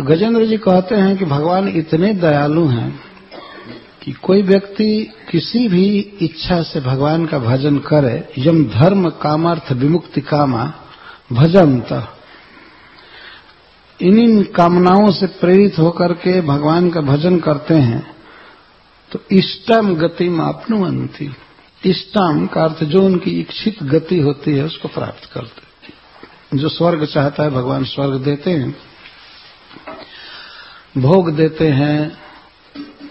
गजेंद्र जी कहते हैं कि भगवान इतने दयालु हैं कि कोई व्यक्ति किसी भी इच्छा से भगवान का भजन करे, यम धर्म कामार्थ विमुक्ति कामा भजंत इन इन कामनाओं से प्रेरित होकर के भगवान का भजन करते हैं तो इष्टम गति मापनुवंती इष्टम का अर्थ जो उनकी इच्छित गति होती है, उसको प्राप्त करते जो स्वर्ग चाहता है, भगवान स्वर्ग देते हैं। भोग देते हैं।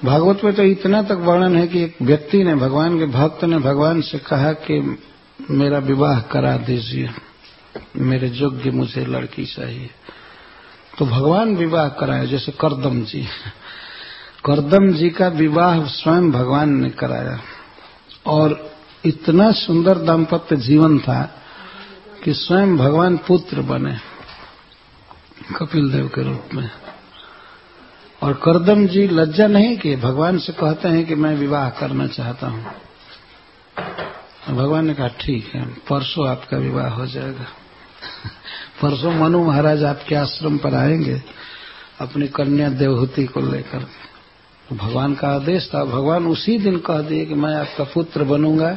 भागवत में तो इतना तक वर्णन है कि एक व्यक्ति ने, भगवान के भक्त ने, भगवान से कहा कि मेरा विवाह करा दीजिए। मेरे योग्य मुझे लड़की चाहिए। तो भगवान विवाह कराया जैसे करदम जी। करदम जी का विवाह स्वयं भगवान ने कराया। और इतना सुंदर दाम्पत्य जीवन था कि स्वयं भगवान पुत्र बने। कपिल देव के रूप में। और करदम जी लज्जा नहीं कि भगवान से कहते हैं कि मैं विवाह करना चाहता हूँ। भगवान ने कहा, ठीक है, परसों आपका विवाह हो जाएगा। परसों मनु महाराज आपके आश्रम पर आएँगे, अपनी कन्या देवहूति को लेकर। तो भगवान का आदेश था। भगवान उसी दिन कह दिए कि मैं आपका पुत्र बनूँगा।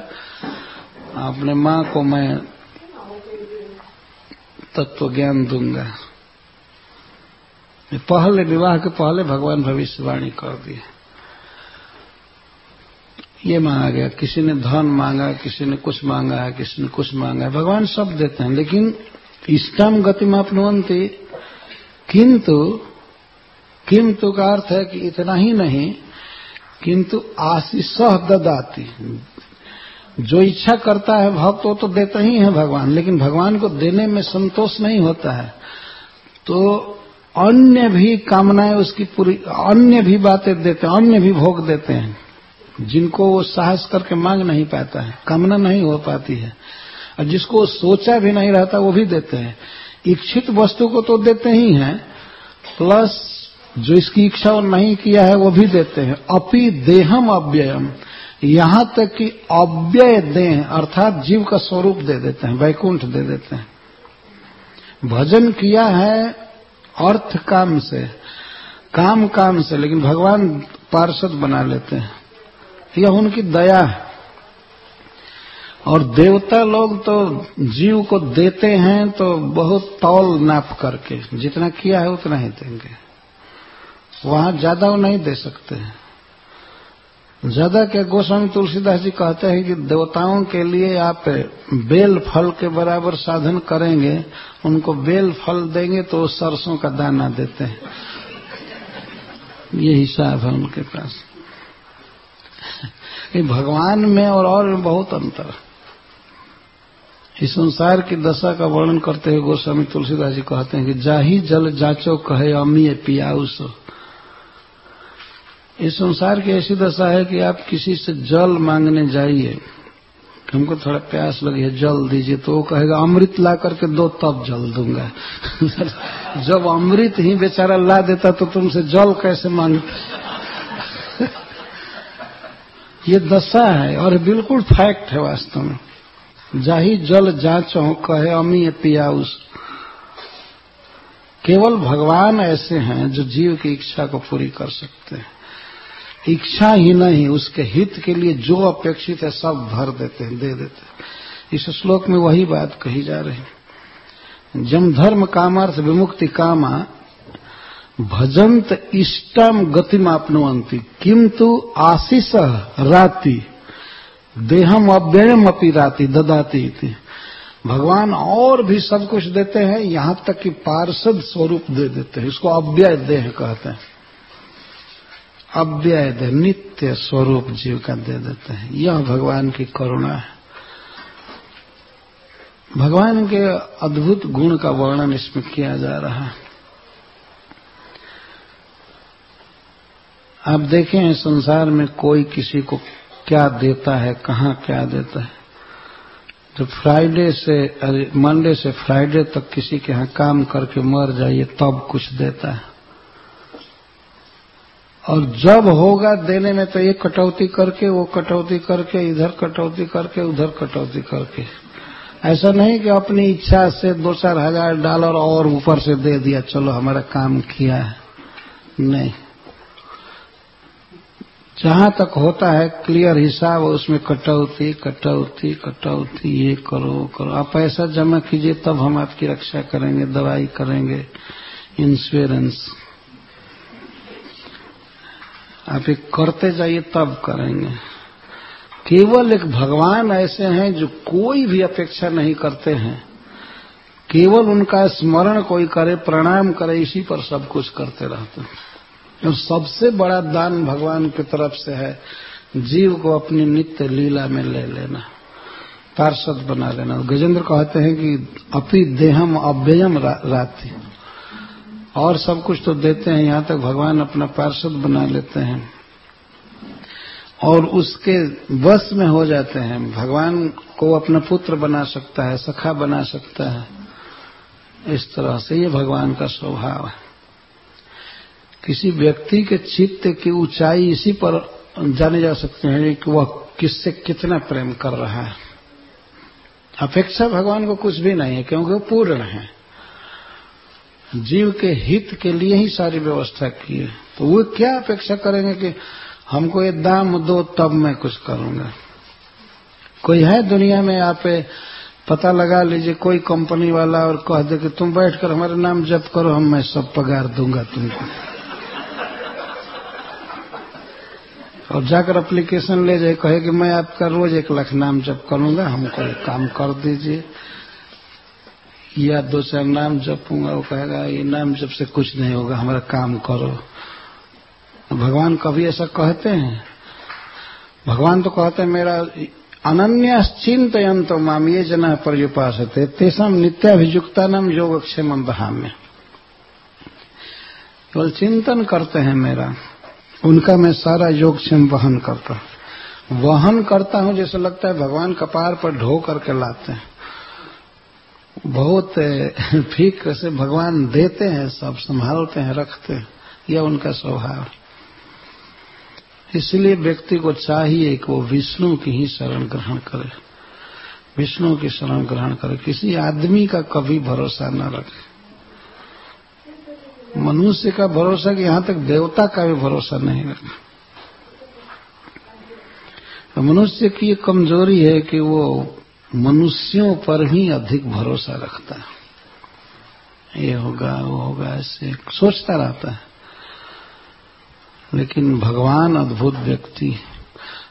अपने माँ को मैं तत्व ज्ञान दूँगा। पहले, विवाह के पहले भगवान भविष्यवाणी कर दिए। ये मांगा गया, किसी ने धन मांगा, किसी ने कुछ मांगा है, किसी ने कुछ मांगा है। भगवान सब देते हैं, लेकिन इष्टम गति मापनुवंती किंतु किंतु का अर्थ है कि इतना ही नहीं, किंतु आशीष ददाती जो इच्छा करता है भक्त, वो तो देते ही है भगवान, लेकिन भगवान को देने में संतोष नहीं होता है। तो अन्य भी कामनाएँ उसकी पूरी, अन्य भी बातें देते हैं, अन्य भी भोग देते हैं, जिनको वो साहस करके मांग नहीं पाता है, कामना नहीं हो पाती है, और जिसको सोचा भी नहीं रहता वो भी देते हैं। इच्छित वस्तु को तो देते ही हैं, प्लस जो इसकी इच्छा और नहीं किया है वो भी देते हैं। अपि देहम अव्ययम। यहाँ तक कि अव्यय देह, अर्थात जीव का स्वरूप दे देते हैं, वैकुंठ दे देते हैं। भजन किया है अर्थ काम से, काम काम से, लेकिन भगवान पार्षद बना लेते हैं। यह उनकी दया है। और देवता लोग तो जीव को देते हैं तो बहुत तौल नाप करके, जितना किया है उतना ही देंगे। वहाँ ज़्यादा वो नहीं दे सकते। हैं ज़्यादा क्या गोस्वामी तुलसीदास जी कहते हैं कि देवताओं के लिए आप बेल फल के बराबर साधन करेंगे, उनको बेल फल देंगे तो वो सरसों का दाना देते हैं। ये हिसाब है उनके पास। ये भगवान में और और में बहुत अंतर इस संसार की दशा का वर्णन करते हुए गोस्वामी तुलसीदास जी कहते हैं कि जाही जल जाचो कहे अमी पियाउस इस संसार की ऐसी दशा है कि आप किसी से जल मांगने जाइए। हमको थोड़ा प्यास लगी है, जल दीजिए। तो वो कहेगा, अमृत ला करके दो तब जल दूँगा। जब अमृत ही बेचारा ला देता तो तुमसे जल कैसे मांग? ये दशा है और बिल्कुल फैक्ट है वास्तव में। जाही जल जांचो, कहे, अमी पिया उस केवल भगवान ऐसे हैं जो जीव की इच्छा को पूरी कर सकते हैं। इच्छा ही नहीं, उसके हित के लिए जो अपेक्षित है सब भर देते हैं, दे देते हैं। इस श्लोक में वही बात कही जा रही है। जम धर्म कामार्थ विमुक्ति कामा, भजंत इष्टम गतिमापनुवंती किंतु आशीष राति, देहम अव्ययम अपी राति, ददाती थी भगवान और भी सब कुछ देते हैं, यहाँ तक कि पार्षद स्वरूप दे देते हैं, इसको अव्यय देह कहते हैं। अव्यय नित्य स्वरूप जीव का दे देते हैं। यह भगवान की करुणा है। भगवान के अद्भुत गुण का वर्णन इसमें किया जा रहा है। आप देखें संसार में कोई किसी को क्या देता है, कहाँ क्या देता है। जब फ्राइडे से मंडे से फ्राइडे तक किसी के यहाँ काम करके मर जाइए, तब कुछ देता है। और जब होगा देने में तो एक कटौती करके, वो कटौती करके, इधर कटौती करके, उधर कटौती करके। ऐसा नहीं कि अपनी इच्छा से दो चार हज़ार डॉलर और ऊपर से दे दिया, चलो हमारा काम किया है। नहीं। जहाँ तक होता है क्लियर हिसाब, उसमें कटौती कटौती कटौती, ये करो करो। आप पैसा जमा कीजिए, तब हम आपकी रक्षा करेंगे, दवाई करेंगे। इंश्योरेंस आप एक करते जाइए तब करेंगे। केवल एक भगवान ऐसे हैं जो कोई भी अपेक्षा नहीं करते हैं। केवल उनका स्मरण कोई करे प्रणाम करे इसी पर सब कुछ करते रहते हैं। और सबसे बड़ा दान भगवान की तरफ़ से है जीव को अपनी नित्य लीला में ले लेना पार्षद बना लेना। गजेंद्र कहते हैं कि अपी देहम अव्ययम रा, राति। और सब कुछ तो देते हैं, यहाँ तक भगवान अपना पार्षद बना लेते हैं। और उसके वश में हो जाते हैं। भगवान को अपना पुत्र बना सकता है, सखा बना सकता है। इस तरह से ये भगवान का स्वभाव है। किसी व्यक्ति के चित्त की ऊंचाई इसी पर जाने जा सकते हैं कि वह किससे कितना प्रेम कर रहा है। अपेक्षा भगवान को कुछ भी नहीं है, क्योंकि वो पूर्ण है। जीव के हित के लिए ही सारी व्यवस्था की है। तो वो क्या अपेक्षा करेंगे कि हमको ये दाम दो, तब मैं कुछ करूँगा। कोई है दुनिया में, आप पता लगा लीजिए, कोई कंपनी वाला और कह दे कि तुम बैठकर हमारे नाम जप करो, हम मैं सब पगार दूँगा तुमको। और जाकर एप्लीकेशन ले जाए, कहे कि मैं आपका रोज एक लाख नाम जप करूँगा, हमको काम कर दीजिए। या दो चार नाम जपूँगा, वो कहेगा, ये नाम जब से कुछ नहीं होगा, हमारा काम करो। भगवान कभी ऐसा कहते हैं? भगवान तो कहते हैं, मेरा अनन्य चिंतन तो माम ये जना पर्युपास तेसम नित्याभिजुक्ता नाम योग क्षेम बहाम्य केवल चिंतन करते हैं मेरा, उनका मैं सारा योग क्षेम वहन करता वहन करता हूँ, जैसे लगता है भगवान कपार पर ढो करके लाते हैं। बहुत फ़िक्र से भगवान देते हैं, सब संभालते हैं, रखते हैं। यह उनका स्वभाव। इसलिए व्यक्ति को चाहिए कि वो विष्णु की ही शरण ग्रहण करे। विष्णु की शरण ग्रहण करे। किसी आदमी का कभी भरोसा न रखे। मनुष्य का भरोसा कि यहाँ तक देवता का भी भरोसा नहीं रखे। तो मनुष्य की कमज़ोरी है कि वो मनुष्यों पर ही अधिक भरोसा रखता है। ये होगा, वो होगा, ऐसे सोचता रहता है। लेकिन भगवान अद्भुत व्यक्ति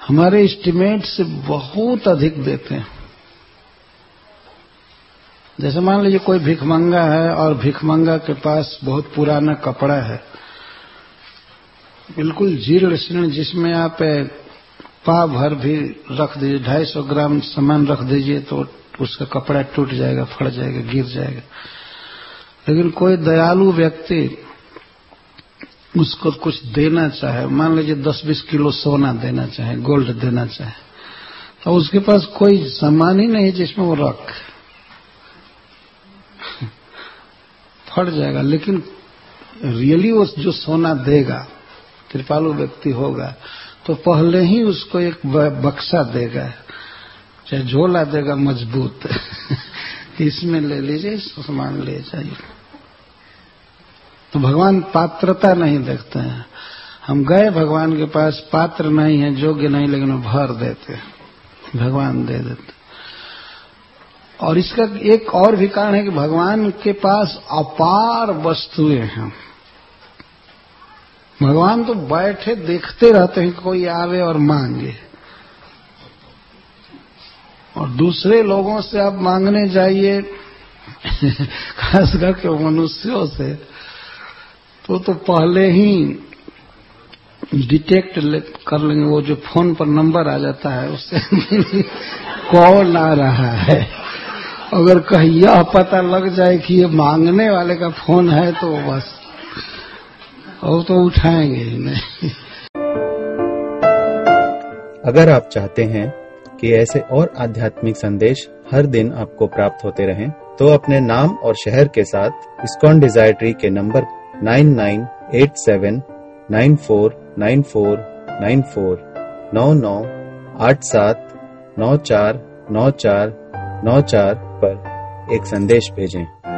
हमारे एस्टिमेट से बहुत अधिक देते हैं। जैसे मान लीजिए कोई भिखमंगा है और भिखमंगा के पास बहुत पुराना कपड़ा है। बिल्कुल जीर्ण शीर्ण जिसमें आप पा भर भी रख दीजिए, ढाई सौ ग्राम सामान रख दीजिए तो उसका कपड़ा टूट जाएगा, फट जाएगा, गिर जाएगा। लेकिन कोई दयालु व्यक्ति उसको कुछ देना चाहे, मान लीजिए दस बीस किलो सोना देना चाहे, गोल्ड देना चाहे तो उसके पास कोई सामान ही नहीं जिसमें वो रख। फट जाएगा, लेकिन रियली वो जो सोना देगा, कृपालु व्यक्ति होगा तो पहले ही उसको एक बक्सा देगा। चाहे झोला देगा, मज़बूत। इसमें ले लीजिए सामान ले जाइए। तो भगवान पात्रता नहीं देखते हैं। हम गए भगवान के पास, पात्र नहीं है, योग्य नहीं, लेकिन वो भर देते भगवान दे देते और इसका एक और भी कारण है कि भगवान के पास अपार वस्तुएँ हैं। भगवान तो बैठे देखते रहते हैं कोई आवे और मांगे। और दूसरे लोगों से आप मांगने जाइए, खास करके मनुष्यों से तो तो पहले ही डिटेक्ट कर लेंगे। वो जो फ़ोन पर नंबर आ जाता है, उससे कॉल आ रहा है। अगर कहीं यह पता लग जाए कि ये मांगने वाले का फ़ोन है तो बस। वो तो उठाएँगे ही नहीं। अगर आप चाहते हैं कि ऐसे और आध्यात्मिक संदेश हर दिन आपको प्राप्त होते रहें, तो अपने नाम और शहर के साथ इस्कॉन डिज़ायर ट्री के नंबर 9987 9494 94 99 87 94 94 नौ चार पर एक संदेश भेजें।